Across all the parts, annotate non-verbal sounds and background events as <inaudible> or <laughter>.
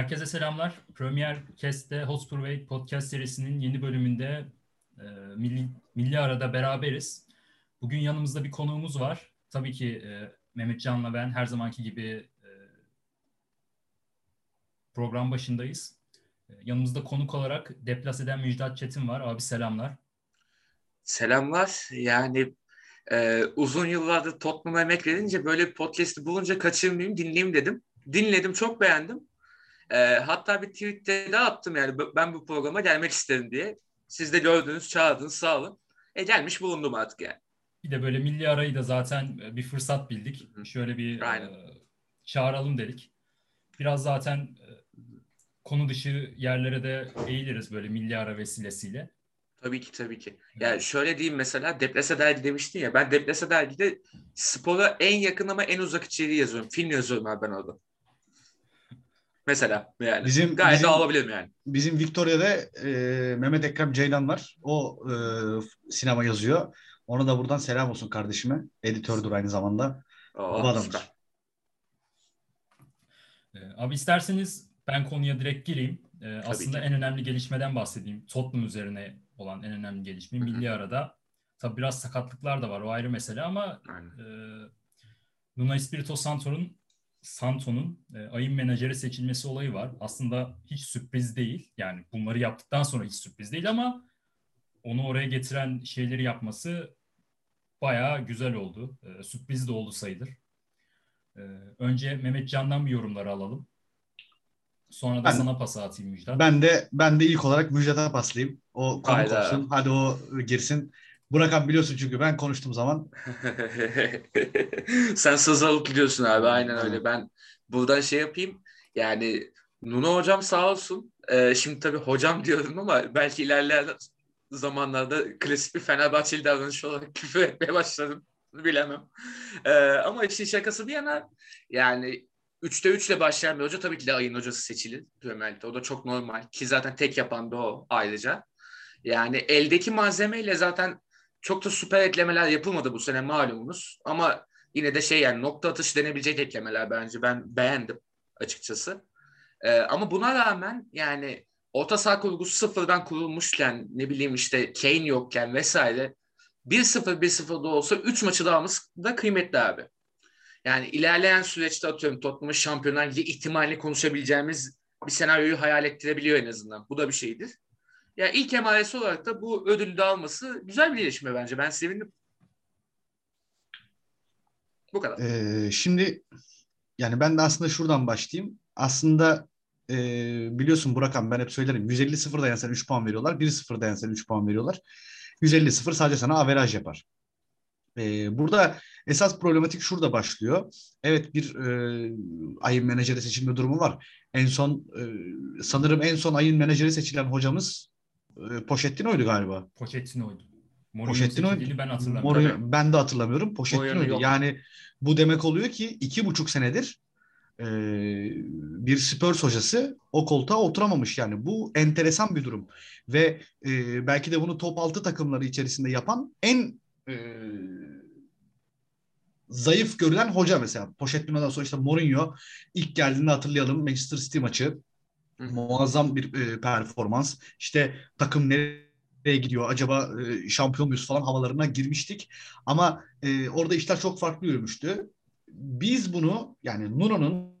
Herkese selamlar. Premier Cast'te Hotspur Way podcast serisinin yeni bölümünde e, Milli, Milli Arada beraberiz. Bugün yanımızda bir konuğumuz var. Tabii ki e, Mehmet Can'la ben her zamanki gibi e, program başındayız. E, yanımızda konuk olarak Deplaseden Müjdat Çetin var. Abi selamlar. Selamlar. Yani e, uzun yıllardır Tottenham'a emek verince böyle bir podcast'i bulunca kaçırmayayım dinleyeyim dedim. Dinledim çok beğendim. E, hatta bir tweette de attım yani ben bu programa gelmek isterim diye. Siz de gördünüz çağırdınız sağ olun. E gelmiş bulundum artık yani. Bir de böyle milli arayı da zaten e, bir fırsat bildik. Şöyle bir e, çağıralım dedik. Biraz zaten e, konu dışı yerlere de eğiliriz böyle milli ara vesilesiyle. Tabii ki tabii ki. Yani şöyle diyeyim mesela Deplase Dergi demiştin ya. Ben Deplase Dergi'de spora en yakın ama en uzak içeriği yazıyorum. Film yazıyorum abi ben orada. Mesela yani. Bizim, Gayet bizim, alabilirim yani. Bizim Victoria'da e, Mehmet Ekrem Ceylan var. O e, sinema yazıyor. Ona da buradan selam olsun kardeşime. Editördür aynı zamanda. Oo, adamdır. Ee, abi isterseniz ben konuya direkt gireyim. Ee, aslında ki. en önemli gelişmeden bahsedeyim. Tottenham üzerine olan en önemli gelişme. Milli arada. Tabi biraz sakatlıklar da var. O ayrı mesele ama e, Nuno Espirito Santo'nun Santo'nun e, ayın menajeri seçilmesi olayı var. Aslında hiç sürpriz değil. Yani bunları yaptıktan sonra hiç sürpriz değil ama onu oraya getiren şeyleri yapması bayağı güzel oldu. E, sürpriz de oldu sayılır. E, önce Mehmet Can'dan bir yorumları alalım. Sonra da ben, sana pas atayım Müjdat. Ben de ben de ilk olarak Müjdat'a paslayayım. O konu konuşsun. Hadi o girsin. Burak biliyorsun çünkü ben konuştuğum zaman. <laughs> Sen söz alıp gidiyorsun abi aynen öyle. Ben buradan şey yapayım. Yani Nuno hocam sağ olsun. Ee, şimdi tabii hocam diyorum ama belki ilerleyen zamanlarda klasik bir Fenerbahçeli davranış olarak <laughs> küfür etmeye başladım. Bilemem. Ee, ama işin şakası bir yana yani 3'te 3 ile başlayan bir hoca tabii ki de ayın hocası seçilir Premier Lig'de. O da çok normal. Ki zaten tek yapan da o ayrıca. Yani eldeki malzemeyle zaten çok da süper eklemeler yapılmadı bu sene malumunuz. Ama yine de şey yani nokta atışı denebilecek eklemeler bence. Ben beğendim açıkçası. Ee, ama buna rağmen yani orta saha kurgusu sıfırdan kurulmuşken ne bileyim işte Kane yokken vesaire 1-0 1-0 da olsa 3 maçı da da kıymetli abi. Yani ilerleyen süreçte atıyorum Tottenham'ın Şampiyonlar Ligi ihtimalini konuşabileceğimiz bir senaryoyu hayal ettirebiliyor en azından. Bu da bir şeydir. Ya yani ilk emaresi olarak da bu ödülü de alması güzel bir gelişme bence. Ben sevindim. Bu kadar. Ee, şimdi yani ben de aslında şuradan başlayayım. Aslında e, biliyorsun Burak'ım ben hep söylerim. 150 0 yensen 3 puan veriyorlar. 1-0 yensen 3 puan veriyorlar. 150 0 sadece sana averaj yapar. E, burada esas problematik şurada başlıyor. Evet bir e, ayın menajeri seçilme durumu var. En son e, sanırım en son ayın menajeri seçilen hocamız e, Pochettino'ydu galiba. Pochettino'ydu. Pochettino'ydu. Ben hatırlamıyorum. Mourinho, ben de hatırlamıyorum. Pochettino'ydu. Yani bu demek oluyor ki iki buçuk senedir e, bir Spurs hocası o koltuğa oturamamış yani. Bu enteresan bir durum. Ve e, belki de bunu top altı takımları içerisinde yapan en e, zayıf görülen hoca mesela. Pochettino'dan sonra işte Mourinho ilk geldiğinde hatırlayalım Manchester City maçı. Muazzam bir e, performans. İşte takım nereye gidiyor acaba e, şampiyon muyuz falan havalarına girmiştik. Ama e, orada işler çok farklı yürümüştü. Biz bunu yani Nuno'nun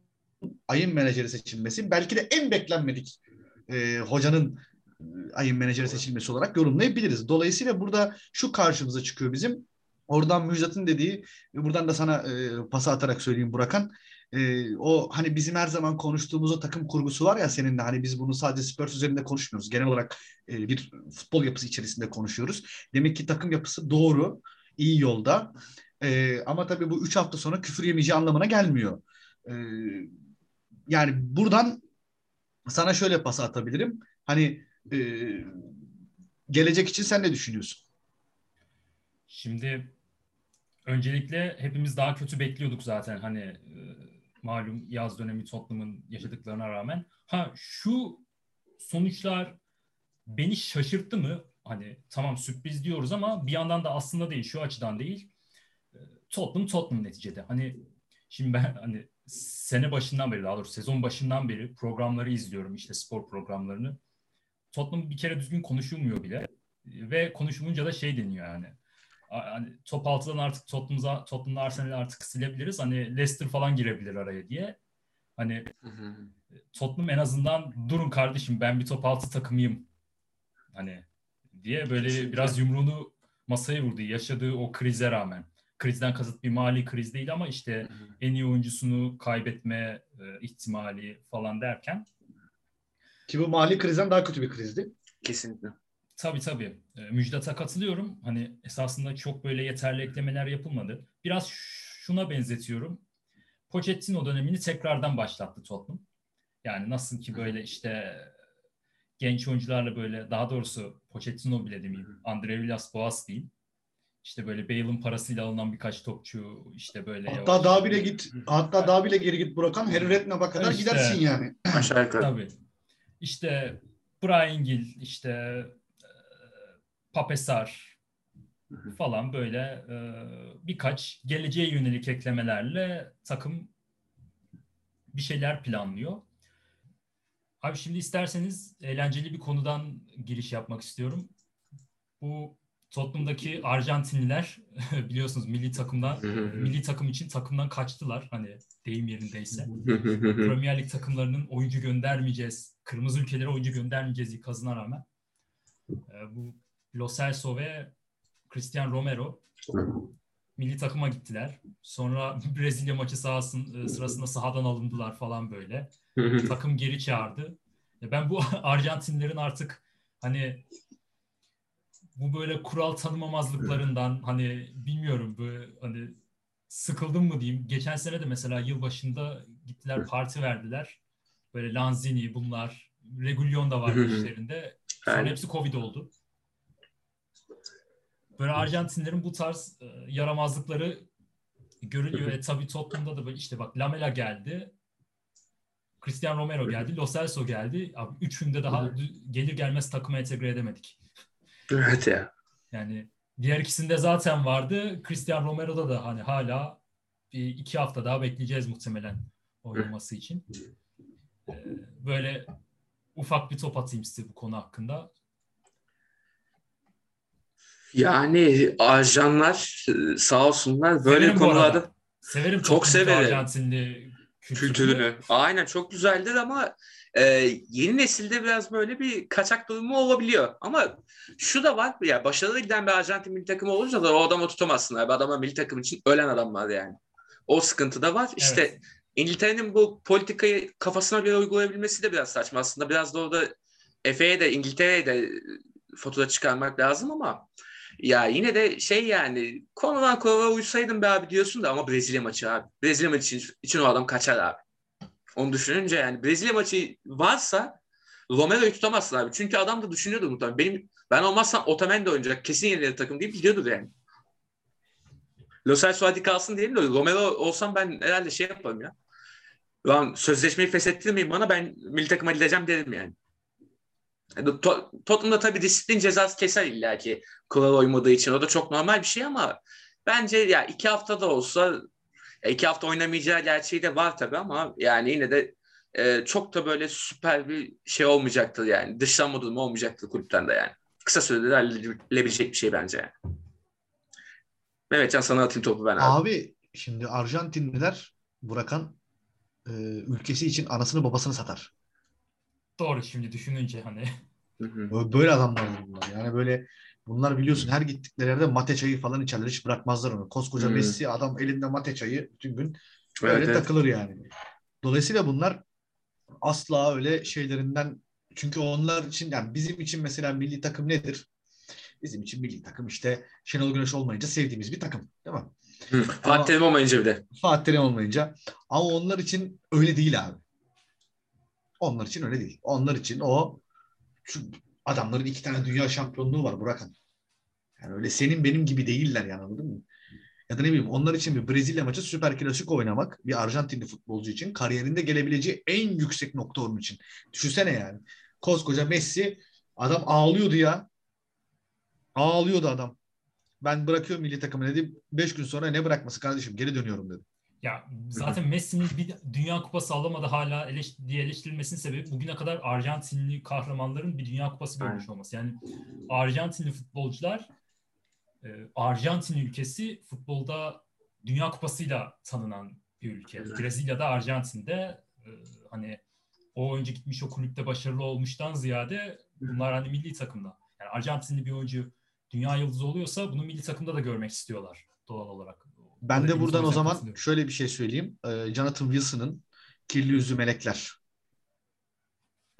ayın menajeri seçilmesi belki de en beklenmedik e, hocanın e, ayın menajeri seçilmesi olarak yorumlayabiliriz. Dolayısıyla burada şu karşımıza çıkıyor bizim. Oradan Müjdat'ın dediği, buradan da sana e, pası atarak söyleyeyim Burakan. E, o hani bizim her zaman konuştuğumuz o takım kurgusu var ya senin de hani biz bunu sadece Spurs üzerinde konuşmuyoruz. Genel olarak e, bir futbol yapısı içerisinde konuşuyoruz. Demek ki takım yapısı doğru, iyi yolda. E, ama tabii bu üç hafta sonra küfür yemeyeceği anlamına gelmiyor. E, yani buradan sana şöyle pas atabilirim. Hani e, gelecek için sen ne düşünüyorsun? Şimdi öncelikle hepimiz daha kötü bekliyorduk zaten hani malum yaz dönemi Tottenham'ın yaşadıklarına rağmen. Ha şu sonuçlar beni şaşırttı mı? Hani tamam sürpriz diyoruz ama bir yandan da aslında değil şu açıdan değil. E, Tottenham Tottenham neticede. Hani şimdi ben hani sene başından beri daha doğrusu sezon başından beri programları izliyorum işte spor programlarını. Tottenham bir kere düzgün konuşulmuyor bile. Ve konuşulunca da şey deniyor yani. Hani top 6'dan artık Tottenham'da Tottenham'da Arsenal'i artık silebiliriz. Hani Leicester falan girebilir araya diye. Hani Tottenham en azından durun kardeşim ben bir top 6 takımıyım. Hani diye böyle Kesinlikle. biraz yumruğunu masaya vurdu yaşadığı o krize rağmen. Krizden kasıt bir mali kriz değil ama işte en iyi oyuncusunu kaybetme e, ihtimali falan derken. Ki bu mali krizden daha kötü bir krizdi. Kesinlikle. Tabii tabii. E, Müjdat'a katılıyorum. Hani esasında çok böyle yeterli eklemeler yapılmadı. Biraz şuna benzetiyorum. Pochettino dönemini tekrardan başlattı Tottenham. Yani nasıl ki böyle işte genç oyuncularla böyle daha doğrusu Pochettino bile demeyeyim. Andre Villas-Boas diyeyim. İşte böyle Bale'ın parasıyla alınan birkaç topçu işte böyle Hatta yavaş daha bile git hatta daha bile geri git Burakan Harry Redknapp'a kadar işte, gidersin yani. Aşağı yukarı. Tabii. İşte Brian Gill işte Papesar falan böyle e, birkaç geleceğe yönelik eklemelerle takım bir şeyler planlıyor. Abi şimdi isterseniz eğlenceli bir konudan giriş yapmak istiyorum. Bu Tottenham'daki Arjantinliler <laughs> biliyorsunuz milli takımdan milli takım için takımdan kaçtılar hani deyim yerindeyse. Premier Lig takımlarının oyuncu göndermeyeceğiz, kırmızı ülkelere oyuncu göndermeyeceğiz ikazına rağmen e, bu Lo Celso ve Cristian Romero milli takıma gittiler. Sonra <laughs> Brezilya maçı sahasın, e, sırasında sahadan alındılar falan böyle. Takım geri çağırdı. Ben bu <laughs> Arjantinlerin artık hani bu böyle kural tanımamazlıklarından hani bilmiyorum bu hani sıkıldım mı diyeyim. Geçen sene de mesela yılbaşında gittiler parti verdiler. Böyle Lanzini bunlar. Regulion da var işlerinde. Sonra hepsi Covid oldu. Böyle Arjantinlerin bu tarz e, yaramazlıkları görülüyor. e tabii Tottenham'da da böyle işte bak Lamela geldi. Cristiano Romero geldi. Lo Celso geldi. Abi üç günde daha gelir gelmez takıma entegre edemedik. Evet ya. Yani diğer ikisinde zaten vardı. Cristiano Romero'da da hani hala bir iki hafta daha bekleyeceğiz muhtemelen oynaması için. Ee, böyle ufak bir top atayım size bu konu hakkında. Yani ajanlar e, sağ olsunlar böyle severim konularda. Severim çok severim. Arjantinli kültürünü. kültürünü. Aynen çok güzeldir ama e, yeni nesilde biraz böyle bir kaçak durumu olabiliyor. Ama şu da var ya başarılı giden bir Arjantin milli takımı olunca da o adamı tutamazsın abi. Adama milli takım için ölen adam var yani. O sıkıntı da var. Evet. İşte İngiltere'nin bu politikayı kafasına göre uygulayabilmesi de biraz saçma aslında. Biraz da orada Efe'ye de İngiltere'ye de fatura çıkarmak lazım ama ya yine de şey yani konudan konuya uysaydın be abi diyorsun da ama Brezilya maçı abi. Brezilya maçı için, için o adam kaçar abi. Onu düşününce yani Brezilya maçı varsa Romero'yu tutamazsın abi. Çünkü adam da düşünüyordu muhtemelen. Benim ben olmazsam Otamendi oynayacak. Kesin yenileri takım deyip gidiyordur yani. Lo Celso hadi kalsın diyelim de Romero olsam ben herhalde şey yaparım ya. Lan sözleşmeyi feshettirmeyin bana ben milli takıma gideceğim derim yani. Yani to, Tottenham'da tabii disiplin cezası keser illa ki kural oymadığı için. O da çok normal bir şey ama bence ya iki hafta da olsa iki hafta oynamayacağı gerçeği de var tabii ama yani yine de e, çok da böyle süper bir şey olmayacaktır yani. Dışlanma durumu olmayacaktır kulüpten de yani. Kısa sürede halledilebilecek bir şey bence yani. Mehmetcan sana atayım topu ben abi. Abi şimdi Arjantinliler Burakan e, ülkesi için anasını babasını satar. Doğru şimdi düşününce hani. Böyle adamlar bunlar. Yani böyle Bunlar biliyorsun her gittikleri yerde mate çayı falan içerler. Hiç bırakmazlar onu. Koskoca hmm. Messi adam elinde mate çayı bütün gün öyle evet, takılır evet. yani. Dolayısıyla bunlar asla öyle şeylerinden çünkü onlar için yani bizim için mesela milli takım nedir? Bizim için milli takım işte Şenol Güneş olmayınca sevdiğimiz bir takım. Değil mi? Hı, Fatih Terim olmayınca bir de. Fatih Terim olmayınca. Ama onlar için öyle değil abi. Onlar için öyle değil. Onlar için o şu adamların iki tane dünya şampiyonluğu var Burak'ın. Yani öyle senin benim gibi değiller yani anladın mı? Ya da ne bileyim onlar için bir Brezilya maçı süper klasik oynamak bir Arjantinli futbolcu için kariyerinde gelebileceği en yüksek nokta onun için. Düşünsene yani. Koskoca Messi adam ağlıyordu ya. Ağlıyordu adam. Ben bırakıyorum milli takımı dedim. Beş gün sonra ne bırakması kardeşim geri dönüyorum dedim. Ya zaten Messi'nin bir Dünya Kupası alamadı hala eleş, diye eleştirilmesinin sebebi bugüne kadar Arjantinli kahramanların bir Dünya Kupası görmüş olması. Yani Arjantinli futbolcular e, Arjantin ülkesi futbolda Dünya Kupası'yla tanınan bir ülke. Evet. Brezilya'da, Arjantin'de e, hani o oyuncu gitmiş o kulüpte başarılı olmuştan ziyade bunlar hani milli takımda. Yani Arjantinli bir oyuncu dünya yıldızı oluyorsa bunu milli takımda da görmek istiyorlar doğal olarak. Ben de buradan o zaman şöyle bir şey söyleyeyim. Ee, Jonathan Wilson'ın Kirli Yüzlü Melekler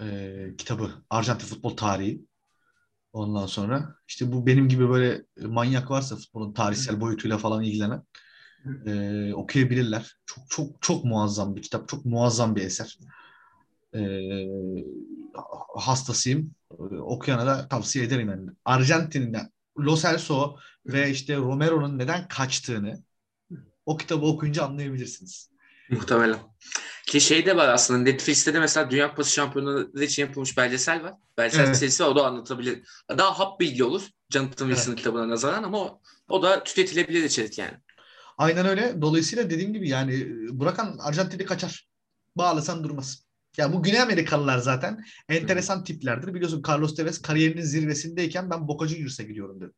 e, kitabı. Arjantin futbol tarihi. Ondan sonra işte bu benim gibi böyle manyak varsa futbolun tarihsel boyutuyla falan ilgilenen e, okuyabilirler. Çok çok çok muazzam bir kitap. Çok muazzam bir eser. E, hastasıyım. Okuyana da tavsiye ederim yani. Arjantin'den Lo Celso ve işte Romero'nun neden kaçtığını o kitabı okuyunca anlayabilirsiniz. Muhtemelen. Ki şey de var aslında Netflix'te de mesela Dünya Kupası şampiyonaları için yapılmış belgesel var. Belgesel evet. serisi var o da anlatabilir. Daha hap bilgi olur Jonathan Wilson'ın evet. kitabına nazaran ama o, o da tüketilebilir içerik yani. Aynen öyle. Dolayısıyla dediğim gibi yani bırakan Arjantin'i kaçar. Bağlasan durmaz. Ya bu Güney Amerikalılar zaten enteresan tiplerdir. Biliyorsun Carlos Tevez kariyerinin zirvesindeyken ben Boca Juniors'a gidiyorum dedi.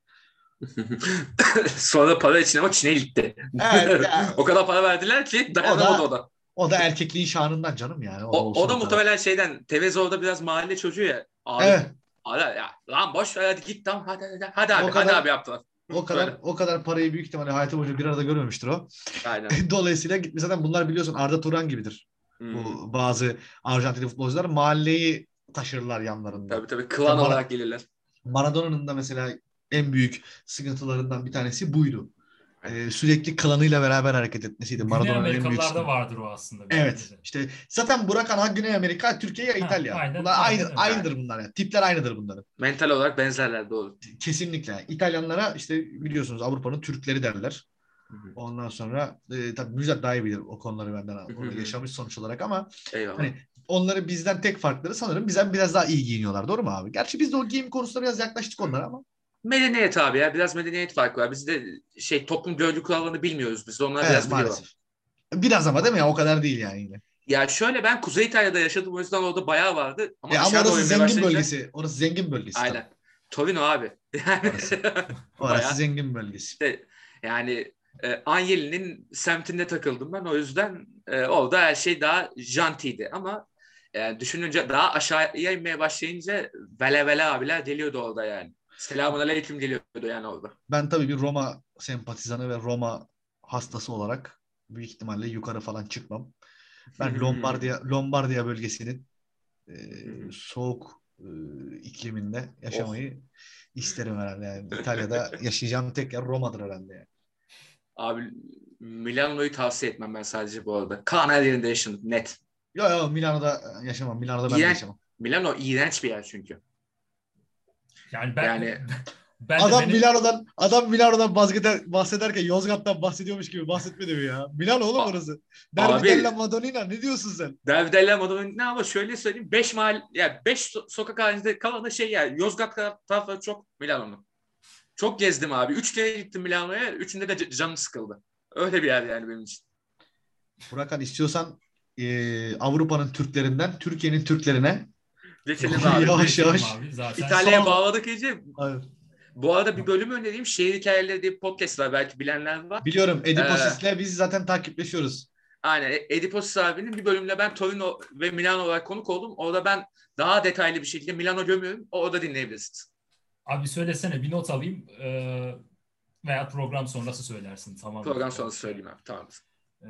<laughs> Sonra para için ama Çin'e gitti. Evet, <laughs> yani, o kadar para verdiler ki dayanamadı o da. O da, o da erkekliğin şanından canım yani. O, o, o da muhtemelen şeyden Tevez orada biraz mahalle çocuğu ya. Abi, evet. Abi, ya, lan boş ver hadi git tamam hadi hadi, hadi abi kadar, hadi abi yaptılar. O <laughs> kadar Böyle. o kadar parayı büyük ihtimalle hayatı boyunca bir arada görmemiştir o. Aynen. Dolayısıyla gitmiş zaten bunlar biliyorsun Arda Turan gibidir. Hmm. Bu bazı Arjantinli futbolcular mahalleyi taşırlar yanlarında. Tabii tabii klan işte olarak gelirler. Maradona'nın da mesela en büyük sıkıntılarından bir tanesi buydu. Ee, sürekli klanıyla beraber hareket etmesiydi. Maradona'nın en büyük sıkıntı. vardır o aslında. Evet. De. İşte zaten Burak Ana Güney Amerika, Türkiye ya İtalya. Ha, aynen, bunlar aynen, aynı, aynıdır bunlar yani. Tipler aynıdır bunların. Mental olarak benzerler doğru. Kesinlikle. İtalyanlara işte biliyorsunuz Avrupa'nın Türkleri derler. Hı-hı. Ondan sonra e, tabii Müjdat daha iyi bilir o konuları benden. Orada yaşamış sonuç olarak ama Eyvallah. hani onları bizden tek farkları sanırım bizden biraz daha iyi giyiniyorlar. Doğru mu abi? Gerçi biz de o giyim konusunda biraz yaklaştık onlara ama. Medeniyet abi ya. Biraz medeniyet farkı var. Biz de şey toplum görgü kurallarını bilmiyoruz. Biz onlar evet, biraz maalesef. biliyorlar. Biraz ama değil mi ya? O kadar değil yani yine. Ya şöyle ben Kuzey İtalya'da yaşadım o yüzden orada bayağı vardı. Ama, e ama orası zengin başlayınca... bölgesi. Orası zengin bölgesi. Aynen. Tabii. Torino abi. <laughs> orası, <laughs> orası zengin bölgesi. İşte, yani e, Anyeli'nin semtinde takıldım ben. O yüzden e, orada her şey daha jantiydi. Ama yani düşününce daha aşağıya inmeye başlayınca vele vele abiler geliyordu orada yani. Selamun aleyküm geliyordu yani orada. Ben tabii bir Roma sempatizanı ve Roma hastası olarak büyük ihtimalle yukarı falan çıkmam. Ben Lombardiya Lombardiya bölgesinin e, soğuk e, ikliminde yaşamayı oh. isterim herhalde. Yani <laughs> İtalya'da yaşayacağım tek yer Roma'dır herhalde yani. Abi Milano'yu tavsiye etmem ben sadece bu arada. Her yerinde yaşadım net. Yok yok Milano'da yaşamam. Milano'da ben İğrenç, de yaşamam. Milano iğrenç bir yer çünkü. Yani ben yani <laughs> ben adam benim... Milano'dan adam Milano'dan bahseder, bahsederken Yozgat'tan bahsediyormuş gibi bahsetmedi mi ya? Milano oğlum orası. Derbi della Madonnina ne diyorsun sen? Derbi della Madonnina ama şöyle söyleyeyim 5 mahal ya yani 5 sokak halinde kalanı şey ya yani, Yozgat tarafı çok Milano'nun. Çok gezdim abi. Üç kere gittim Milano'ya. Üçünde de canım sıkıldı. Öyle bir yer yani benim için. Burakan istiyorsan e, Avrupa'nın Türklerinden Türkiye'nin Türklerine Geçelim abi. yavaş yavaş. İtalya'ya Son... bağladık iyice. Hayır. Bu arada bir bölüm önereyim. Şehir Hikayeleri diye bir podcast var. Belki bilenler var. Biliyorum. Ediposis'le ee, biz zaten takipleşiyoruz. Aynen. Ediposis abinin bir bölümde ben Torino ve Milano olarak konuk oldum. Orada ben daha detaylı bir şekilde Milano gömüyorum. Orada dinleyebilirsiniz. Abi söylesene bir not alayım. Ee, veya program sonrası söylersin. Tamam. Program sonrası söyleyeyim abi. Tamam. Ee,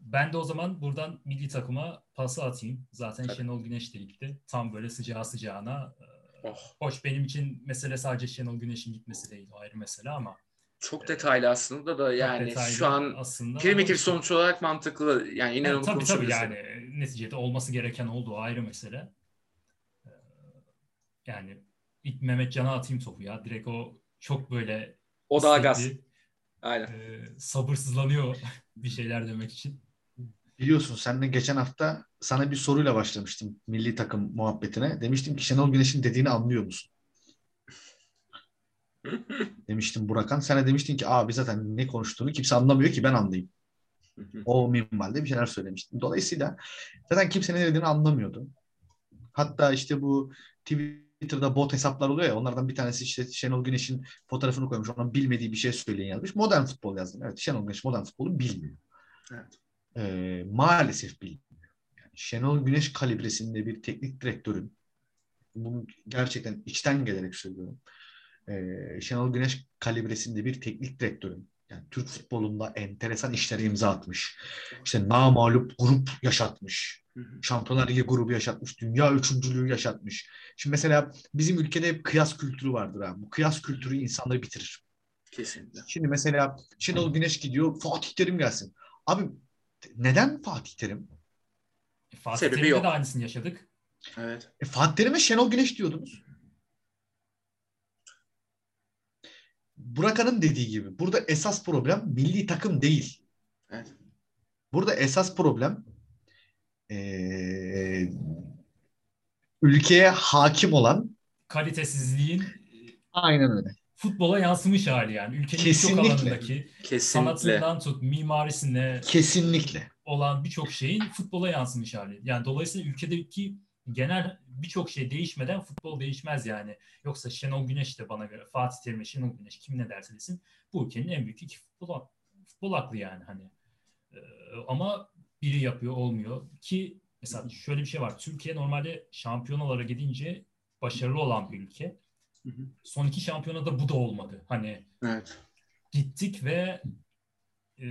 ben de o zaman buradan milli takıma pası atayım. Zaten Tabii. Şenol Güneş de gitti. Tam böyle sıcağı sıcağına. E, oh. Hoş benim için mesele sadece Şenol Güneş'in gitmesi değil. O ayrı mesele ama. Çok detaylı aslında da yani şu an aslında primitif sonuç olarak mantıklı. Yani yine evet, tabii tabii yani neticede olması gereken oldu ayrı mesele. Ee, yani ilk Mehmet Can'a atayım topu ya. Direkt o çok böyle o da gaz. Aynen. E, sabırsızlanıyor <laughs> bir şeyler demek için. Biliyorsun sen de geçen hafta sana bir soruyla başlamıştım milli takım muhabbetine. Demiştim ki Şenol Güneş'in dediğini anlıyor musun? <laughs> demiştim Burakan. Sen de demiştin ki abi zaten ne konuştuğunu kimse anlamıyor ki ben anlayayım. <laughs> O minvalde bir şeyler söylemiştim. Dolayısıyla zaten kimsenin ne dediğini anlamıyordu. Hatta işte bu Twitter'da bot hesaplar oluyor ya onlardan bir tanesi işte Şenol Güneş'in fotoğrafını koymuş. Ondan bilmediği bir şey söyleyin yazmış. Modern futbol yazdım. Evet Şenol Güneş modern futbolu bilmiyor. Evet. Ee, maalesef bilmiyor. Yani Şenol Güneş kalibresinde bir teknik direktörün bunu gerçekten içten gelerek söylüyorum. Ee, Şenol Güneş kalibresinde bir teknik direktörün yani Türk futbolunda enteresan işlere imza atmış. İşte namalup grup yaşatmış. Şampiyonlar Ligi grubu yaşatmış. Dünya üçüncülüğü yaşatmış. Şimdi mesela bizim ülkede hep kıyas kültürü vardır abi. Bu kıyas kültürü insanları bitirir. Kesinlikle. Şimdi mesela Şenol Güneş gidiyor Fatih Terim gelsin. Abi neden Fatih Terim? E, Fatih Terim'de de aynısını yaşadık. Evet. E, Fatih Terim'e Şenol Güneş diyordunuz. Burak'ın dediği gibi burada esas problem milli takım değil. Evet. Burada esas problem ee, ülkeye hakim olan kalitesizliğin aynen öyle. Futbola yansımış hali yani. Ülkenin birçok alanındaki Kesinlikle. sanatından tut mimarisine kesinlikle olan birçok şeyin futbola yansımış hali. Yani dolayısıyla ülkedeki genel birçok şey değişmeden futbol değişmez yani. Yoksa Şenol Güneş de bana göre Fatih Terim Şenol Güneş kim ne derse desin bu ülkenin en büyük iki futbol, futbol aklı yani hani. Ee, ama biri yapıyor olmuyor ki mesela şöyle bir şey var. Türkiye normalde şampiyonalara gidince başarılı olan bir ülke. Son iki şampiyonada bu da olmadı. Hani evet. gittik ve e,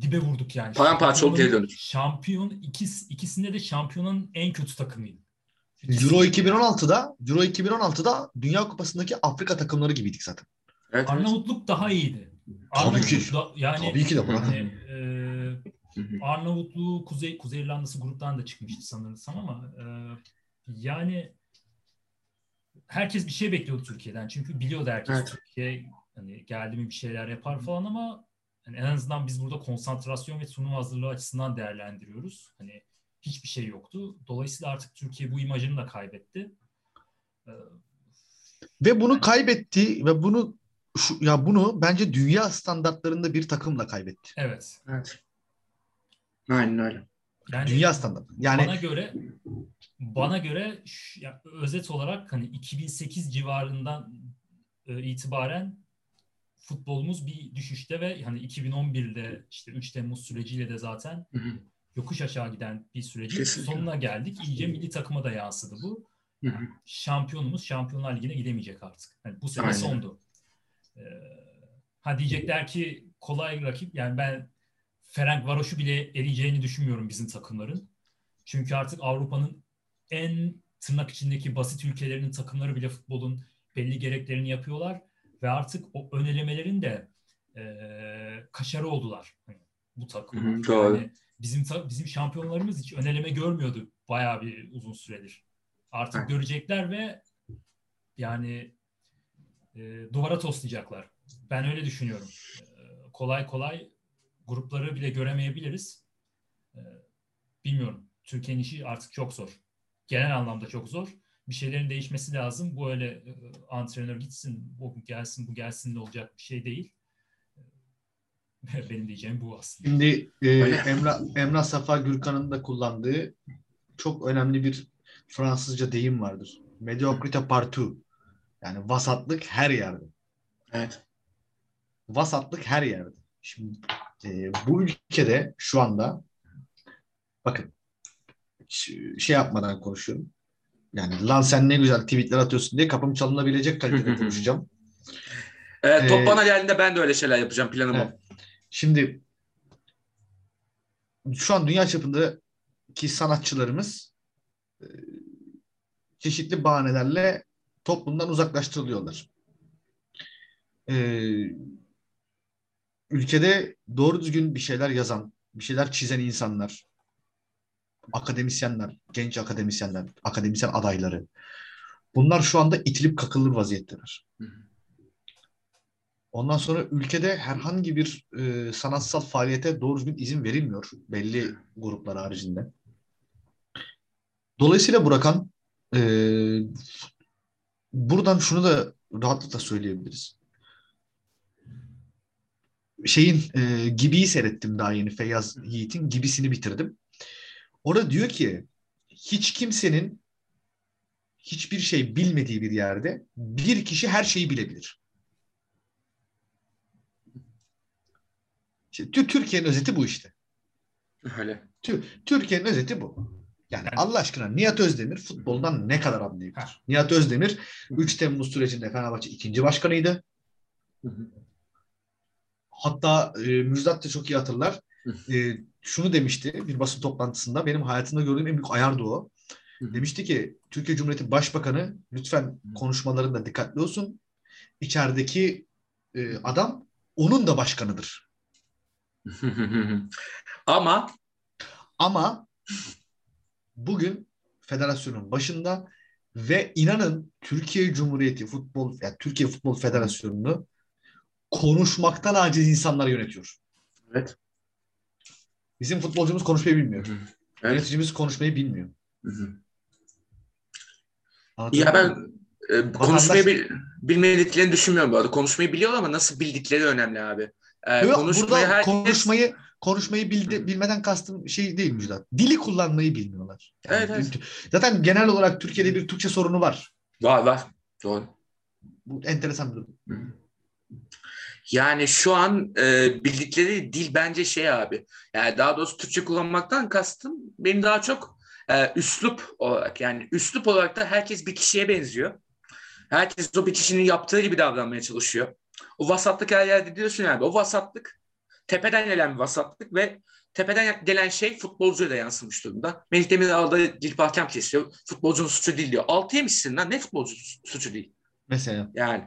dibe vurduk yani. Paramparça olup geri döndük. Şampiyon ikis, ikisinde de şampiyonun en kötü takımıydı. Euro 2016'da Euro 2016'da Dünya Kupası'ndaki Afrika takımları gibiydik zaten. Evet, Arnavutluk daha iyiydi. Tabii Arnavutluk ki. Da, yani Tabii ki de yani, e, <laughs> Arnavutluğu Kuzey Kuzey İrlanda'sı gruptan da çıkmıştı sanırsam ama e, yani herkes bir şey bekliyordu Türkiye'den. Çünkü biliyordu herkes evet. Türkiye hani geldi mi bir şeyler yapar falan ama yani en azından biz burada konsantrasyon ve sunum hazırlığı açısından değerlendiriyoruz. Hani hiçbir şey yoktu. Dolayısıyla artık Türkiye bu imajını da kaybetti. Ee, ve bunu kaybetti ve bunu şu, ya bunu bence dünya standartlarında bir takımla kaybetti. Evet. Evet. Aynen öyle. Yani dünya standartı. Yani bana göre bana göre ya, özet olarak hani 2008 civarından e, itibaren futbolumuz bir düşüşte ve hani 2011'de işte 3 Temmuz süreciyle de zaten hı hı yokuş aşağı giden bir sürecin Kesinlikle. sonuna geldik. İyice milli takıma da yansıdı bu. Hı hı. Şampiyonumuz Şampiyonlar Ligi'ne gidemeyecek artık. Yani bu sene Aynen. sondu. Ee, ha diyecekler ki kolay rakip. Yani ben Ferenc Varoş'u bile eriyeceğini düşünmüyorum bizim takımların. Çünkü artık Avrupa'nın en tırnak içindeki basit ülkelerinin takımları bile futbolun belli gereklerini yapıyorlar ve artık o önelemelerin de e, kaşarı oldular hani bu takım. Hı hı, doğru. Bizim bizim şampiyonlarımız hiç öneleme görmüyordu bayağı bir uzun süredir. Artık evet. görecekler ve yani e, duvara toslayacaklar. Ben öyle düşünüyorum. E, kolay kolay grupları bile göremeyebiliriz. E, bilmiyorum. Türkiye'nin işi artık çok zor. Genel anlamda çok zor. Bir şeylerin değişmesi lazım. Bu öyle e, antrenör gitsin, bu gelsin, bu gelsin de olacak bir şey değil. <laughs> Benim diyeceğim bu aslında. Şimdi e, Emrah, Emrah Safa Gürkan'ın da kullandığı çok önemli bir Fransızca deyim vardır. Mediocrité partout. Yani vasatlık her yerde. Evet. Vasatlık her yerde. Şimdi e, bu ülkede şu anda bakın şey yapmadan konuşuyorum. Yani lan sen ne güzel tweetler atıyorsun diye kapım çalınabilecek kalitede <laughs> konuşacağım. Evet, top ee, bana geldiğinde ben de öyle şeyler yapacağım planım evet. o. Şimdi şu an dünya çapındaki sanatçılarımız e, çeşitli bahanelerle toplumdan uzaklaştırılıyorlar. Ee, ülkede doğru düzgün bir şeyler yazan, bir şeyler çizen insanlar, akademisyenler, genç akademisyenler, akademisyen adayları bunlar şu anda itilip kakılır vaziyetteler. Hı hı. Ondan sonra ülkede herhangi bir e, sanatsal faaliyete doğru düzgün izin verilmiyor belli gruplar haricinde. Dolayısıyla Burakan e, buradan şunu da rahatlıkla söyleyebiliriz. şeyin e, Gibi'yi seyrettim daha yeni Feyyaz Yiğit'in Gibisini bitirdim. Orada diyor ki hiç kimsenin hiçbir şey bilmediği bir yerde bir kişi her şeyi bilebilir. Türkiye'nin özeti bu işte. Öyle. Türkiye'nin özeti bu. Yani Allah aşkına Nihat Özdemir futboldan ne kadar anlayabilir? Nihat Özdemir 3 Temmuz sürecinde Fenerbahçe ikinci başkanıydı. Hatta e, Müjdat da çok iyi hatırlar. E, şunu demişti bir basın toplantısında. Benim hayatımda gördüğüm en büyük ayardı o. Demişti ki Türkiye Cumhuriyeti Başbakanı lütfen konuşmalarında dikkatli olsun. İçerideki e, adam onun da başkanıdır. <laughs> ama ama bugün federasyonun başında ve inanın Türkiye Cumhuriyeti Futbol yani Türkiye Futbol Federasyonu'nu konuşmaktan aciz insanlar yönetiyor. Evet. Bizim futbolcumuz konuşmayı bilmiyor. Hı. Evet. Yöneticimiz konuşmayı bilmiyor. Hı hı. ya ben e, konuşmayı bil, bilmediklerini düşünmüyorum bu arada. Konuşmayı biliyorlar ama nasıl bildikleri önemli abi. E, Yok, konuşmayı herkes... konuşmayı konuşmayı bildi, bilmeden kastım şey değil Müjdat. Dili kullanmayı bilmiyorlar. Yani evet, evet. Zaten genel olarak Türkiye'de bir Türkçe sorunu var. Var var. Doğru. Bu enteresan bir durum. Yani şu an e, bildikleri dil bence şey abi. Yani daha doğrusu Türkçe kullanmaktan kastım benim daha çok e, üslup olarak. Yani üslup olarak da herkes bir kişiye benziyor. Herkes o bir kişinin yaptığı gibi davranmaya çalışıyor. O vasatlık her yerde diyorsun yani. O vasatlık tepeden gelen bir vasatlık ve tepeden gelen şey futbolcuya da yansımış durumda. Melih Demiral'da gidip hakem kesiyor. Futbolcunun suçu değil diyor. Altı yemişsin lan ne futbolcu suçu değil. Mesela. Yani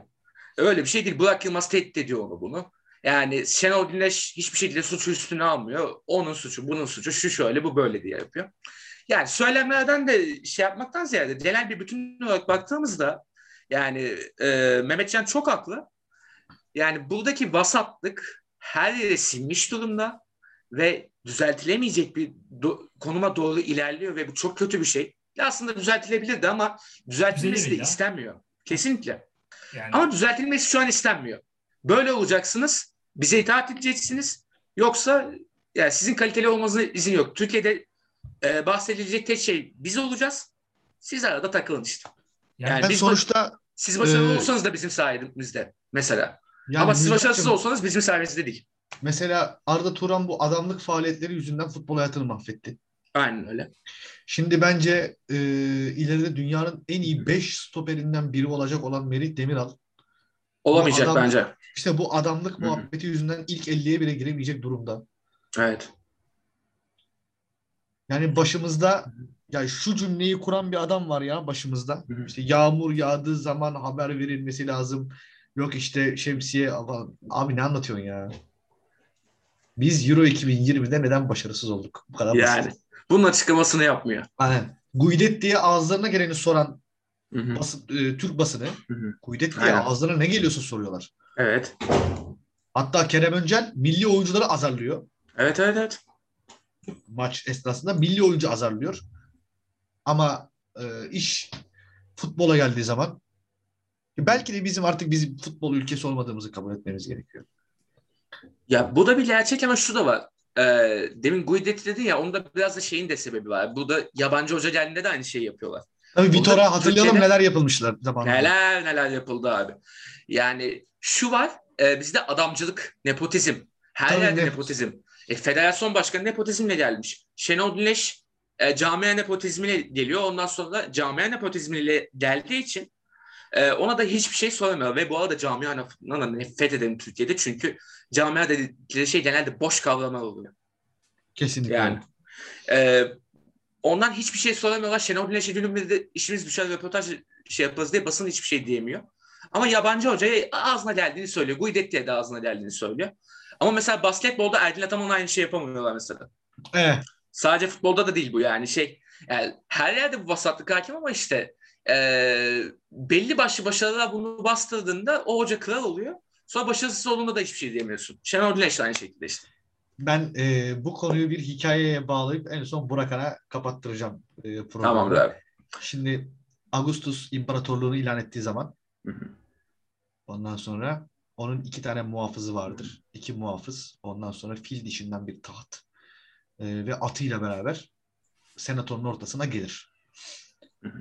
öyle bir şey değil. Burak Yılmaz tehdit ediyor onu bunu. Yani Şenol Güneş hiçbir şekilde suçu üstüne almıyor. Onun suçu, bunun suçu, şu şöyle, bu böyle diye yapıyor. Yani söylemlerden de şey yapmaktan ziyade genel bir bütün olarak baktığımızda yani e, Mehmetcan çok haklı. Yani buradaki vasatlık her yere sinmiş durumda ve düzeltilemeyecek bir do- konuma doğru ilerliyor ve bu çok kötü bir şey. Ya aslında düzeltilebilirdi ama düzeltilmesi de istenmiyor. Kesinlikle. Yani... Ama düzeltilmesi şu an istenmiyor. Böyle olacaksınız, bize itaat edeceksiniz. Yoksa yani sizin kaliteli olmanıza izin yok. Türkiye'de e, bahsedilecek tek şey biz olacağız. Siz arada takılın işte. Yani, yani biz sonuçta siz başarılı e... olsanız da bizim sayemizde mesela. Yani Ama siz başarısız olsanız bizim sayemizde değil. Mesela Arda Turan bu adamlık faaliyetleri yüzünden futbol hayatını mahvetti. Aynen öyle. Şimdi bence e, ileride dünyanın en iyi 5 stoperinden biri olacak olan Merih Demiral. Olamayacak adam, bence. İşte bu adamlık Hı-hı. muhabbeti yüzünden ilk 50'ye bile giremeyecek durumda. Evet. Yani başımızda ya şu cümleyi kuran bir adam var ya başımızda. Hı-hı. İşte yağmur yağdığı zaman haber verilmesi lazım. Yok işte şemsiye abi ne anlatıyorsun ya? Biz Euro 2020'de neden başarısız olduk? Bu kadar yani basit. bunun açıklamasını yapmıyor. Aynen. Guidet diye ağızlarına geleni soran Basın, e, Türk basını Guidet diye Aynen. ağızlarına ne geliyorsa soruyorlar. Evet. Hatta Kerem Öncel milli oyuncuları azarlıyor. Evet evet evet. Maç esnasında milli oyuncu azarlıyor. Ama e, iş futbola geldiği zaman belki de bizim artık bizim futbol ülkesi olmadığımızı kabul etmemiz gerekiyor. Ya bu da bir gerçek ama şu da var. Ee, demin Guidetti dedin ya onda biraz da şeyin de sebebi var. Bu da yabancı hoca geldiğinde de aynı şeyi yapıyorlar. Tabii Vitor'a hatırlayalım neler yapılmışlar zamanında. Neler neler yapıldı abi. Yani şu var e, bizde adamcılık, nepotizm. Her Tabii yerde ne? nepotizm. E, federasyon başkanı nepotizmle gelmiş. Şenol Güneş e, camia nepotizmiyle geliyor. Ondan sonra da camia nepotizmiyle geldiği için e, ona da hiçbir şey soramıyor. Ve bu arada camianın da nefret ederim Türkiye'de. Çünkü camia dedikleri şey genelde boş kavramlar oluyor. Kesinlikle. Yani. E, ondan hiçbir şey soramıyorlar. Şenol Güneş'e günümüzde işimiz düşer röportaj şey yaparız diye basın hiçbir şey diyemiyor. Ama yabancı hocaya ağzına geldiğini söylüyor. Guidetti'ye de ağzına geldiğini söylüyor. Ama mesela basketbolda Erdin Ataman aynı şey yapamıyorlar mesela. Evet. Sadece futbolda da değil bu yani şey. Yani her yerde bu vasatlık hakim ama işte e, belli başlı başarılar bunu bastırdığında o hoca kral oluyor. Sonra başarısız olduğunda da hiçbir şey diyemiyorsun. Şenol Güneş de aynı şekilde işte. Ben e, bu konuyu bir hikayeye bağlayıp en son Burak'a kapattıracağım e, programı. Tamamdır abi. Şimdi Augustus İmparatorluğunu ilan ettiği zaman hı hı. ondan sonra Onun iki tane muhafızı vardır. İki muhafız. Ondan sonra fil dişinden bir taht. Ee, ve atıyla beraber senatonun ortasına gelir.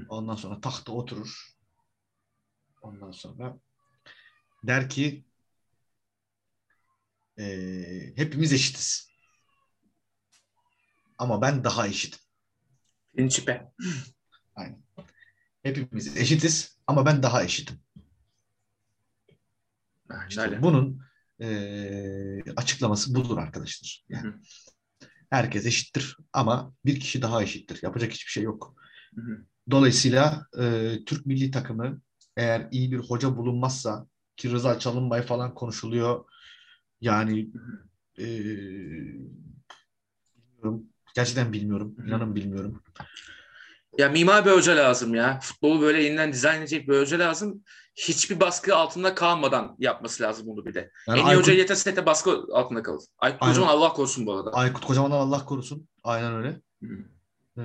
Ondan sonra tahta oturur. Ondan sonra der ki e, hepimiz eşitiz. Ama ben daha eşitim. Principe. Aynen. Hepimiz eşitiz ama ben daha eşitim. İşte bunun e, açıklaması budur arkadaşlar. Yani herkes eşittir ama bir kişi daha eşittir. Yapacak hiçbir şey yok. Dolayısıyla e, Türk milli takımı eğer iyi bir hoca bulunmazsa ki Rıza Çalınbay falan konuşuluyor. Yani e, bilmiyorum. Gerçekten bilmiyorum. İnanın bilmiyorum. Ya mimar bir hoca lazım ya. Futbolu böyle yeniden dizayn edecek bir hoca lazım. Hiçbir baskı altında kalmadan yapması lazım bunu bir de. Yani en iyi Aykut... hoca yeter sete baskı altında kalır. Aykut Aynen. Kocaman Allah korusun bu arada. Aykut Kocaman Allah korusun. Aynen öyle. Ee,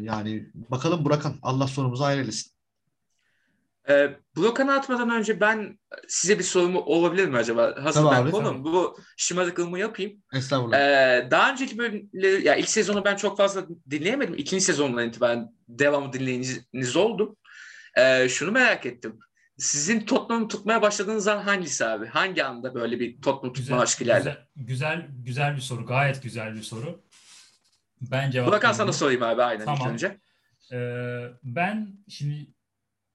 yani bakalım Burakan. Allah sonumuzu hayır ee, Blokan'ı atmadan önce ben size bir sorumu olabilir mi acaba? Hazır ben konum. Bu şımarıklığımı yapayım. Estağfurullah. Ee, daha önceki bölümleri, ya ilk sezonu ben çok fazla dinleyemedim. İkinci sezondan itibaren devamı dinleyiniz oldu. Ee, şunu merak ettim. Sizin Tottenham'ı tutmaya başladığınız an hangisi abi? Hangi anda böyle bir Tottenham tutma aşkı ilerledi? Güzel, güzel, güzel bir soru. Gayet güzel bir soru. Ben cevap Bırakan sana sorayım abi aynen tamam. ilk önce. Ee, ben şimdi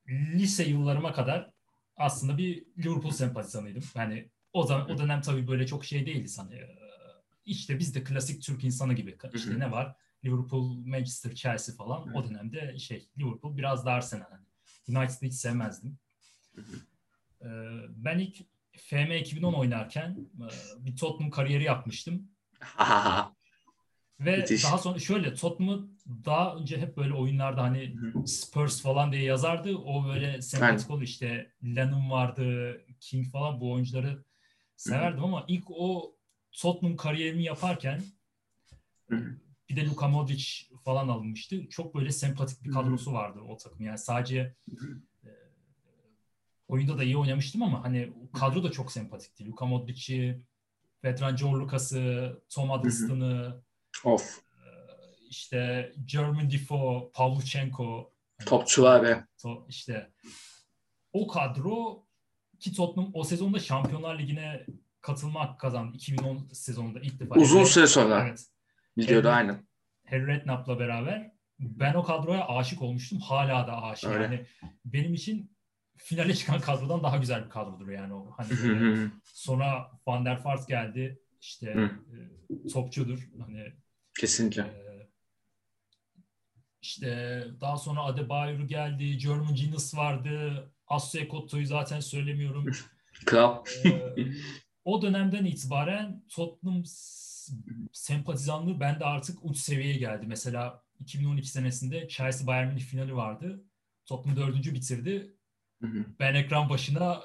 lise yıllarıma kadar aslında bir Liverpool sempatizanıydım. Yani o zaman o dönem tabii böyle çok şey değildi sana. Ee, işte biz de klasik Türk insanı gibi. İşte ne var? Liverpool, Manchester, Chelsea falan. O dönemde şey Liverpool biraz daha Arsenal. Yani United'ı hiç sevmezdim. Ee, ben ilk FM 2010 oynarken e, bir Tottenham kariyeri yapmıştım. <laughs> Ve Müthiş. daha sonra şöyle Tottenham'ı daha önce hep böyle oyunlarda hani Spurs falan diye yazardı. O böyle sempatik oldu işte Lennon vardı, King falan bu oyuncuları severdim ama ilk o Tottenham kariyerimi yaparken bir de Luka Modric falan alınmıştı. Çok böyle sempatik bir kadrosu vardı o takım. Yani sadece e, oyunda da iyi oynamıştım ama hani kadro da çok sempatikti. Luka Modric'i, Vedran Jorlukas'ı, Tom Huddleston'ı, Of. İşte German Defoe, Pavlyuchenko. Topçular be. To, işte o kadro ki Tottenham o sezonda Şampiyonlar Ligi'ne katılmak kazandı. 2010 sezonunda ilk defa. Uzun süre sonra. Evet. Biliyordu aynen. Harry Redknapp'la beraber ben o kadroya aşık olmuştum. Hala da aşık. Öyle. Yani benim için finale çıkan kadrodan daha güzel bir kadrodur yani o. Hani sonra Van der Vaart geldi. İşte e, topçudur. Hani Kesinlikle. Ee, işte daha sonra Adebayor geldi. German Genius vardı. Asya Kotto'yu zaten söylemiyorum. Kral. ee, o dönemden itibaren Tottenham sempatizanlığı bende artık uç seviyeye geldi. Mesela 2012 senesinde Chelsea Bayern Münih finali vardı. Tottenham dördüncü bitirdi. Hı hı. Ben ekran başına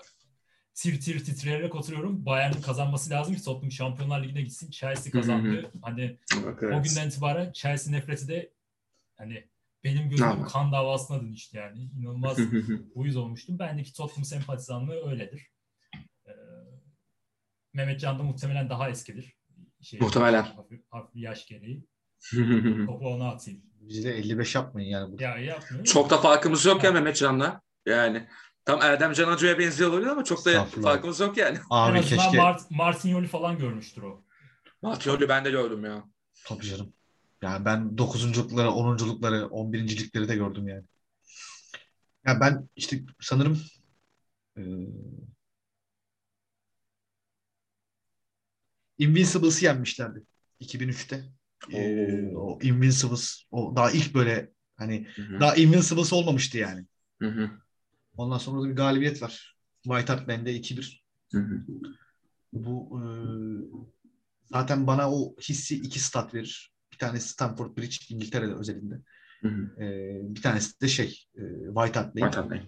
tir tir titreyerek oturuyorum. Bayern'in kazanması lazım ki Tottenham Şampiyonlar Ligi'ne gitsin. Chelsea kazandı. hani evet. o günden itibaren Chelsea nefreti de hani benim gözüm kan davasına dönüştü yani. İnanılmaz uyuz olmuştum. Bendeki Tottenham sempatizanlığı öyledir. Ee, Mehmet Can da muhtemelen daha eskidir. Şey, muhtemelen. Hafif, hafif yaş gereği. Topu ona atayım. Bizi de 55 yapmayın yani. Ya yapmıyor. Çok da farkımız yok ya Mehmet Can'la. Yani Tam Erdem Can Hoca'ya benziyor olabilir ama çok da farkımız yok yani. Abi en keşke... Mart Martignoli falan görmüştür o. Martignoli ben de gördüm ya. Tabii canım. Yani ben dokuzunculukları, onunculukları, on birincilikleri de gördüm yani. Ya ben işte sanırım e, Invincibles'ı yenmişlerdi 2003'te. Ee, o Invincibles o daha ilk böyle hani Hı-hı. daha Invincibles olmamıştı yani. Hı hı. Ondan sonra da bir galibiyet var. White Hart Band'e 2-1. Bu e, zaten bana o hissi iki stat verir. Bir tanesi Stamford Bridge İngiltere'de özelinde. Hı hı. E, bir tanesi de şey e, White Hart Lane. White Hart Lane.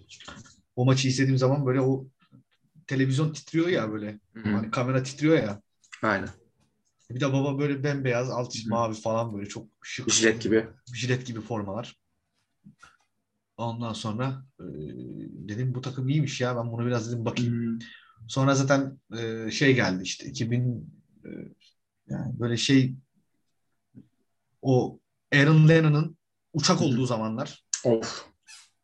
O maçı izlediğim zaman böyle o televizyon titriyor ya böyle. Hani kamera titriyor ya. Aynen. Bir de baba böyle bembeyaz, alt mavi falan böyle çok şık. Jilet gibi. Jilet gibi formalar. Ondan sonra e, dedim bu takım iyiymiş ya ben bunu biraz dedim bakayım. Hmm. Sonra zaten e, şey geldi işte 2000 e, yani böyle şey o Aaron Lennon'ın uçak olduğu zamanlar. Of.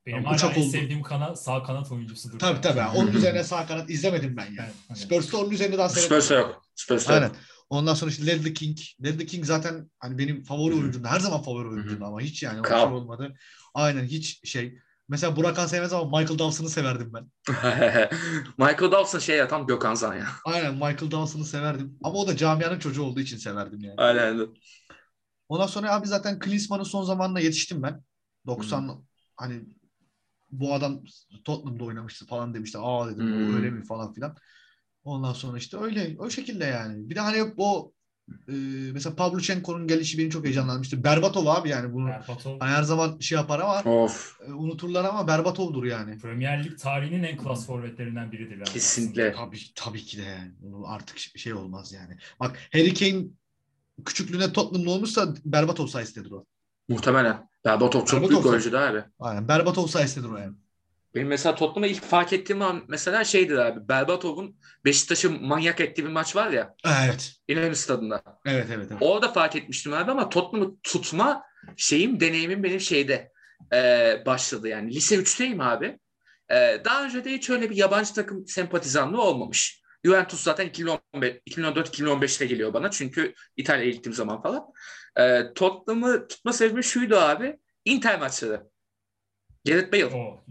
Benim hala en oldu. sevdiğim kana, sağ kanat oyuncusudur. Tabii tabii. Onun üzerine sağ kanat izlemedim ben yani. Evet. Spurs'ta onun üzerine daha seyretmedim. Spurs'ta yok. Spurs'ta Aynen. Ondan sonra işte Ledley King. Ledley King zaten hani benim favori oyuncumdu. Her zaman favori oyuncumdu ama hiç yani o şey olmadı. Aynen hiç şey. Mesela Burakan sevmez ama Michael Dawson'ı severdim ben. <laughs> Michael Dawson şey ya tam Gökhan Zan ya. Aynen Michael Dawson'ı severdim. Ama o da camianın çocuğu olduğu için severdim yani. Aynen. Ondan sonra abi zaten Klinsmann'ın son zamanında yetiştim ben. 90 hmm. hani bu adam Tottenham'da oynamıştı falan demişti. Aa dedim hmm. öyle mi falan filan. Ondan sonra işte öyle o şekilde yani. Bir de hani o e, mesela Pavlyuchenko'nun gelişi beni çok heyecanlanmıştı. Berbatov abi yani bunu Berbatov. Hani her zaman şey yapar ama of. E, unuturlar ama Berbatov'dur yani. Premier Lig tarihinin en klas forvetlerinden biridir. Yani Kesinlikle. Tabii, tabii ki de yani. Bunu artık şey olmaz yani. Bak Harry Kane küçüklüğüne Tottenham'lı olmuşsa Berbatov sayesindedir o. Muhtemelen. Berbatov çok Berbatov büyük oyuncu da abi. Aynen. Berbatov sayesindedir o yani. Benim mesela Tottenham'a ilk fark ettiğim an mesela şeydi abi. Berbatov'un Beşiktaş'ı manyak ettiği bir maç var ya. Evet. İnönü stadında. Evet, evet, evet. Orada fark etmiştim abi ama Tottenham'ı tutma şeyim, deneyimim benim şeyde e, başladı yani. Lise 3'teyim abi. E, daha önce de hiç öyle bir yabancı takım sempatizanlığı olmamış. Juventus zaten 2014-2015'te geliyor bana. Çünkü İtalya'ya gittiğim zaman falan. E, Tottenham'ı tutma sebebi şuydu abi. Inter maçları. Gareth Bale. O.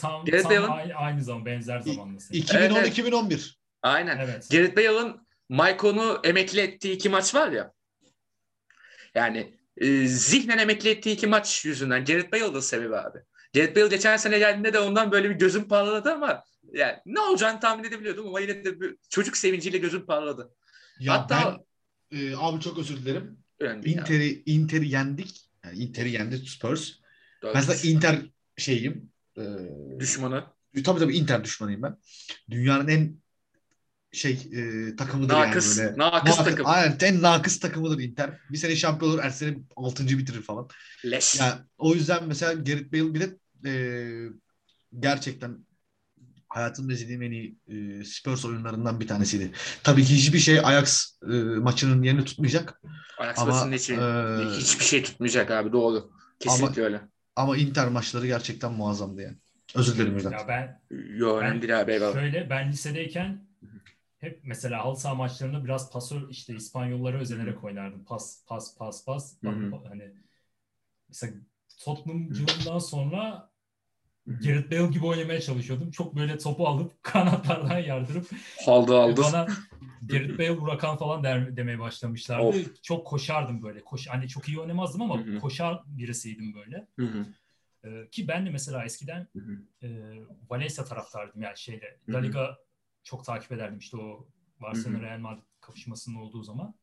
Tam, Gareth tam Bale'ın aynı zaman benzer zamanda. 2010-2011. Evet. Aynen. Evet. Gareth Bale'ın Maicon'u emekli ettiği iki maç var ya. Yani e, zihnen emekli ettiği iki maç yüzünden Gareth Bale da sebebi abi. Gareth Bale geçen sene geldiğinde de ondan böyle bir gözüm parladı ama yani ne olacağını tahmin edebiliyordum ama yine de bir çocuk sevinciyle gözüm parladı. Ya Hatta ben, e, abi çok özür dilerim. Inter'i Inter'i yendik. Yani Inter'i yendi Spurs. Doğru. Mesela Inter şeyim. E, Düşmanı. Tabii tabii Inter düşmanıyım ben. Dünyanın en şey e, takımıdır nakıs, yani böyle. Nakıs, nakıs takım. Aynen en nakıs takımıdır Inter. Bir sene şampiyon olur, ertesi sene 6. bitirir falan. Leş. Yani, o yüzden mesela Gareth Bale bir de e, gerçekten hayatımda izlediğim en iyi e, Spurs oyunlarından bir tanesiydi. Tabii ki hiçbir şey Ajax e, maçının yerini tutmayacak. Ajax maçının için e, hiçbir şey tutmayacak abi doğru. Kesinlikle ama, öyle. Ama Inter maçları gerçekten muazzamdı yani. Özür dilerim. Ya ben, Yo, ben değil abi. Eyvallah. Şöyle ben lisedeyken hep mesela halı saha maçlarında biraz pasör işte İspanyollara özenerek oynardım. Pas pas pas pas. Hani mesela Tottenham'cılığından sonra Gareth Bale gibi oynamaya çalışıyordum. Çok böyle topu alıp <laughs> kanatlardan yardırıp aldı aldı. Bana <laughs> Gareth Bale Hurakan falan der, demeye başlamışlardı. Of. Çok koşardım böyle. Koş, hani çok iyi oynamazdım ama Hı-hı. koşar birisiydim böyle. Ee, ki ben de mesela eskiden e, Valencia taraftardım yani şeyde. La Liga çok takip ederdim işte o Barcelona Real Madrid kapışmasının olduğu zaman.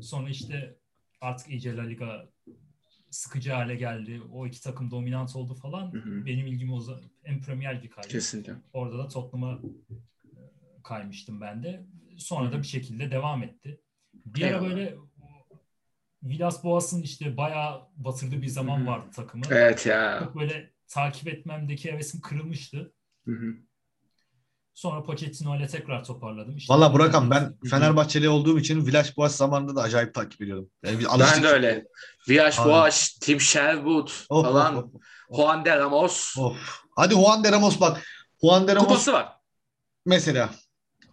Sonra işte artık iyice La Liga sıkıcı hale geldi. O iki takım dominant oldu falan. Hı hı. Benim ilgim o en Premier Lig kaydı. Kesinlikle. Orada da Tottenham'a e, kaymıştım ben de. Sonra hı hı. da bir şekilde devam etti. Bir ara böyle Villas Boas'ın işte bayağı batırdığı bir zaman hı hı. vardı takımı. Evet ya. Çok böyle takip etmemdeki hevesim kırılmıştı. Hı hı. Sonra Pochettino ile tekrar toparladım. İşte Valla Burak'ım ben Fenerbahçeli olduğum için Villas Boas zamanında da acayip takip ediyordum. Yani ben de öyle. Villas Boas, Tim Sherwood of, falan. Of, of, of. Juan de Ramos. Of. Hadi Juan de Ramos bak. Juan de Ramos. Kupası var. Mesela.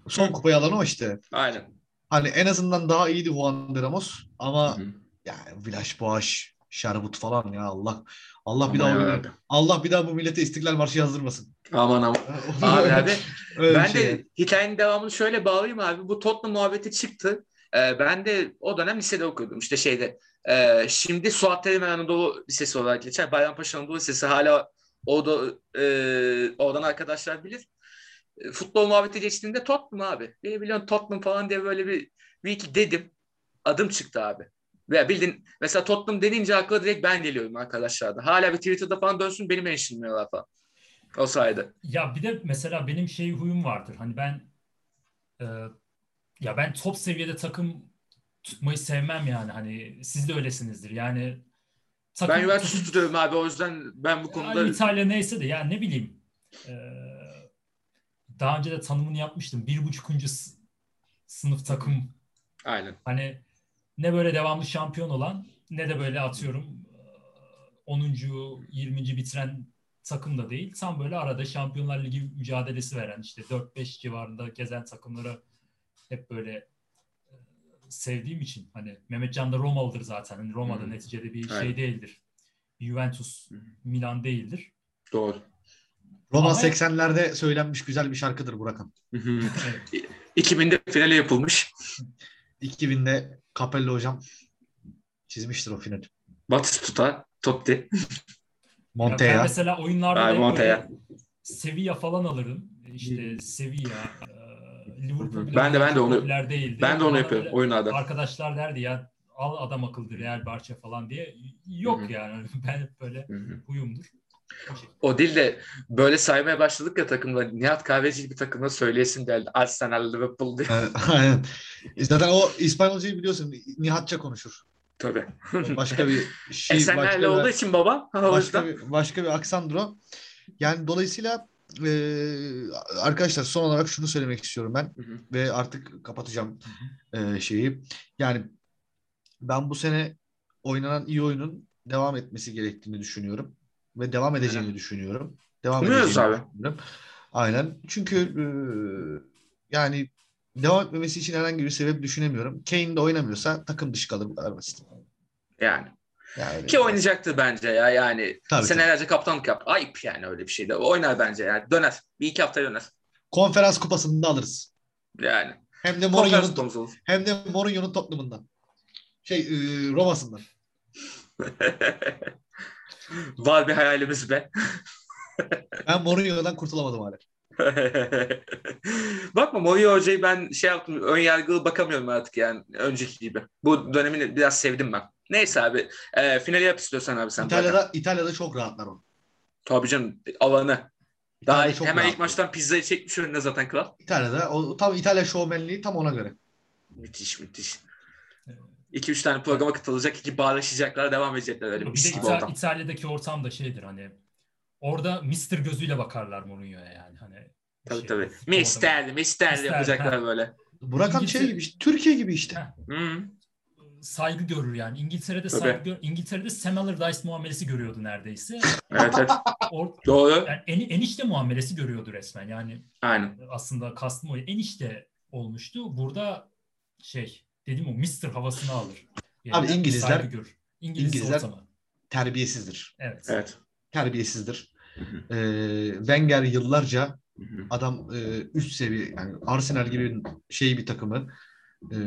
Son kupayı alan o işte. Aynen. Hani en azından daha iyiydi Juan de Ramos. Ama Hı-hı. yani Villas Boas, Sherwood falan ya Allah. Allah Aman bir daha ya. Allah bir daha bu millete İstiklal Marşı yazdırmasın. Aman aman. <laughs> abi abi ben şey. de hikayenin devamını şöyle bağlayayım abi. Bu Tottenham muhabbeti çıktı. Ee, ben de o dönem lisede okuyordum. İşte şeyde e, şimdi Suat Terimel Anadolu Lisesi olarak geçer. Bayrampaşa Anadolu Lisesi hala o da e, oradan arkadaşlar bilir. E, futbol muhabbeti geçtiğinde Tottenham abi. Beni biliyorsun Tottenham falan diye böyle bir, bir iki dedim. Adım çıktı abi. Veya bildin mesela Tottenham denince akla direkt ben geliyorum arkadaşlarda. Hala bir Twitter'da falan dönsün beni mentionlıyorlar falan. O sayede. Ya bir de mesela benim şey huyum vardır. Hani ben e, ya ben top seviyede takım tutmayı sevmem yani. Hani siz de öylesinizdir. Yani takım, ben Juventus'u tutup, tutuyorum abi o yüzden ben bu konuda... Yani İtalya neyse de yani ne bileyim. E, daha önce de tanımını yapmıştım. Bir buçukuncu sınıf takım. Aynen. Hani ne böyle devamlı şampiyon olan ne de böyle atıyorum 10. 20. bitiren takım da değil. Tam böyle arada Şampiyonlar Ligi mücadelesi veren işte 4-5 civarında gezen takımları hep böyle e, sevdiğim için hani Mehmetcan da Romalıdır zaten. Hani Roma'da hmm. neticede bir şey değildir. Juventus, Milan değildir. Doğru. Roma Ama 80'lerde söylenmiş güzel bir şarkıdır Burak'ın. 2000'de finale yapılmış. 2000'de Capello hocam çizmiştir o final. Batistuta, Totti. Montella. Ben mesela oyunlarda Ay, Montella. Sevilla falan alırım. İşte Sevilla, Liverpool ben de ben de onu değildi. Ben de onu yapıyorum oyunlarda. Arkadaşlar derdi ya al adam akıllı Real Barça falan diye. Yok Hı-hı. yani <laughs> ben böyle Hı-hı. huyumdur. O değil de böyle saymaya başladık ya takımda. Nihat Kahveci bir takımda söyleyesin geldi. Arsenal, Liverpool diye. <laughs> <laughs> Aynen. Zaten o İspanyolcayı biliyorsun. Nihatça konuşur. Tabii. Başka bir <laughs> şey. Esenler'le olduğu için baba. Başka bir, başka bir aksandro. Yani dolayısıyla e, arkadaşlar son olarak şunu söylemek istiyorum ben. Hı hı. Ve artık kapatacağım E, şeyi. Yani ben bu sene oynanan iyi oyunun devam etmesi gerektiğini düşünüyorum ve devam edeceğini evet. düşünüyorum. Devam Umuyoruz abi. Aynen. Çünkü e, yani devam etmemesi için herhangi bir sebep düşünemiyorum. Kane de oynamıyorsa takım dışı kalır bu kadar basit. Yani. yani Ki oynayacaktır bence ya yani. Tabii, Senelerce tabii. kaptanlık yap. Ayıp yani öyle bir şeyde. Oynar bence yani. Döner. Bir iki hafta döner. Konferans kupasını da alırız. Yani. Hem de Mourinho'nun hem de Mourinho'nun Tottenham'ından. Şey e, Roma'sından. <laughs> Var bir hayalimiz be. <laughs> ben Mourinho'dan kurtulamadım hala. <laughs> Bakma Mourinho hocayı ben şey yaptım ön yargılı bakamıyorum artık yani önceki gibi. Bu dönemini biraz sevdim ben. Neyse abi e, finali yap istiyorsan abi sen. İtalya'da, bırak. İtalya'da çok rahatlar o. Tabii canım alanı. Daha İtalya'da hemen ilk maçtan pizzayı çekmiş önüne zaten kral. İtalya'da o tam İtalya şovmenliği tam ona göre. Müthiş müthiş. 2-3 tane programa katılacak, iki bağlaşacaklar, devam edecekler öyle bir de İtal- İtalya'daki ortam da şeydir hani orada Mister gözüyle bakarlar Mourinho'ya yani hani. Tabii şey, tabii. Mister, Mister yapacaklar ha. böyle. Burak İngiltere... şey gibi işte, Türkiye gibi işte. Hmm. Saygı görür yani. İngiltere'de tabii. saygı gör... İngiltere'de Sam Allardyce muamelesi görüyordu neredeyse. evet evet. <laughs> Or... Doğru. Yani en, enişte muamelesi görüyordu resmen. Yani Aynen. aslında kastım o. Enişte olmuştu. Burada şey dedim o Mister havasını alır. Yani Abi İngilizler İngiliz İngilizler ortamı. terbiyesizdir. Evet. Evet. Terbiyesizdir. Ee, Wenger yıllarca adam e, üst seviye yani Arsenal gibi şey bir takımı e,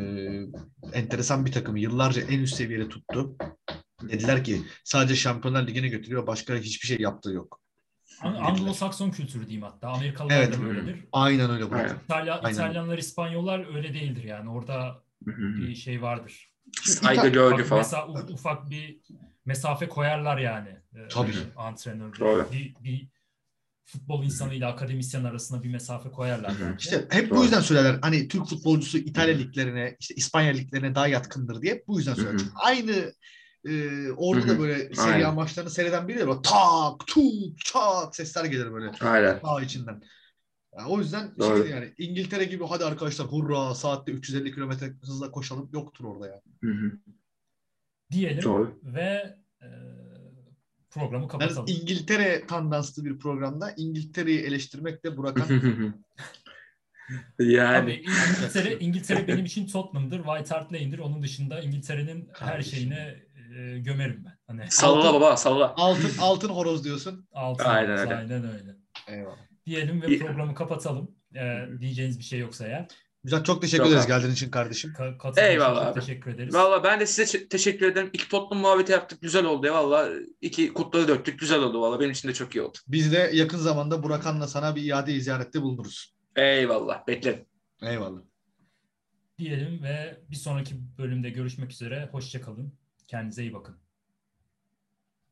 enteresan bir takımı yıllarca en üst seviyede tuttu. Dediler ki sadece Şampiyonlar Ligi'ne götürüyor başka hiçbir şey yaptığı yok. Anglo-Sakson kültürü diyeyim hatta. Amerikalılar evet, da böyledir. Aynen öyle. Bu. İtalya, Aynen. İtalyanlar, İspanyollar öyle değildir yani. Orada bir şey vardır. Saygı gördü falan. Mesela ufak bir mesafe koyarlar yani. E, Tabii. Antrenör. Bir, bir futbol insanı ile akademisyen arasında bir mesafe koyarlar. Bence. İşte hep Doğru. bu yüzden söylerler. Hani Türk futbolcusu İtalya liglerine, işte İspanya liglerine daha yatkındır diye bu yüzden söylerler. Çünkü aynı e, orada da böyle seviye maçlarını seyreden biri de böyle tak, tuk, çat sesler gelir böyle. Aynen. Daha içinden. Yani o yüzden şey yani İngiltere gibi hadi arkadaşlar hurra saatte 350 kilometre hızla koşalım yoktur orada yani. Hı hı. Diyelim Doğru. ve e, programı kapatalım. Yani İngiltere tandanslı bir programda İngiltere'yi eleştirmek de Burak'ın <laughs> yani Abi, İngiltere, İngiltere benim için Tottenham'dır, White Hart Lane'dir. Onun dışında İngiltere'nin her şeyine e, gömerim ben. Hani salla altın, baba salla. Altın altın horoz diyorsun. Altın aynen öyle. Aynen öyle. Eyvallah diyelim ve programı kapatalım. Ee, diyeceğiniz bir şey yoksa eğer. Güzel çok teşekkür çok ederiz geldiğin için kardeşim. Ka- eyvallah abi. Teşekkür ederiz. Valla ben de size teşekkür ederim. İki Tottenham muhabbeti yaptık. Güzel oldu. Valla iki kutları döktük. Güzel oldu valla. Benim için de çok iyi oldu. Biz de yakın zamanda Burakan'la sana bir iade ziyarette bulunuruz. Eyvallah. Beklerim. Eyvallah. Diyelim ve bir sonraki bölümde görüşmek üzere. Hoşçakalın. Kendinize iyi bakın.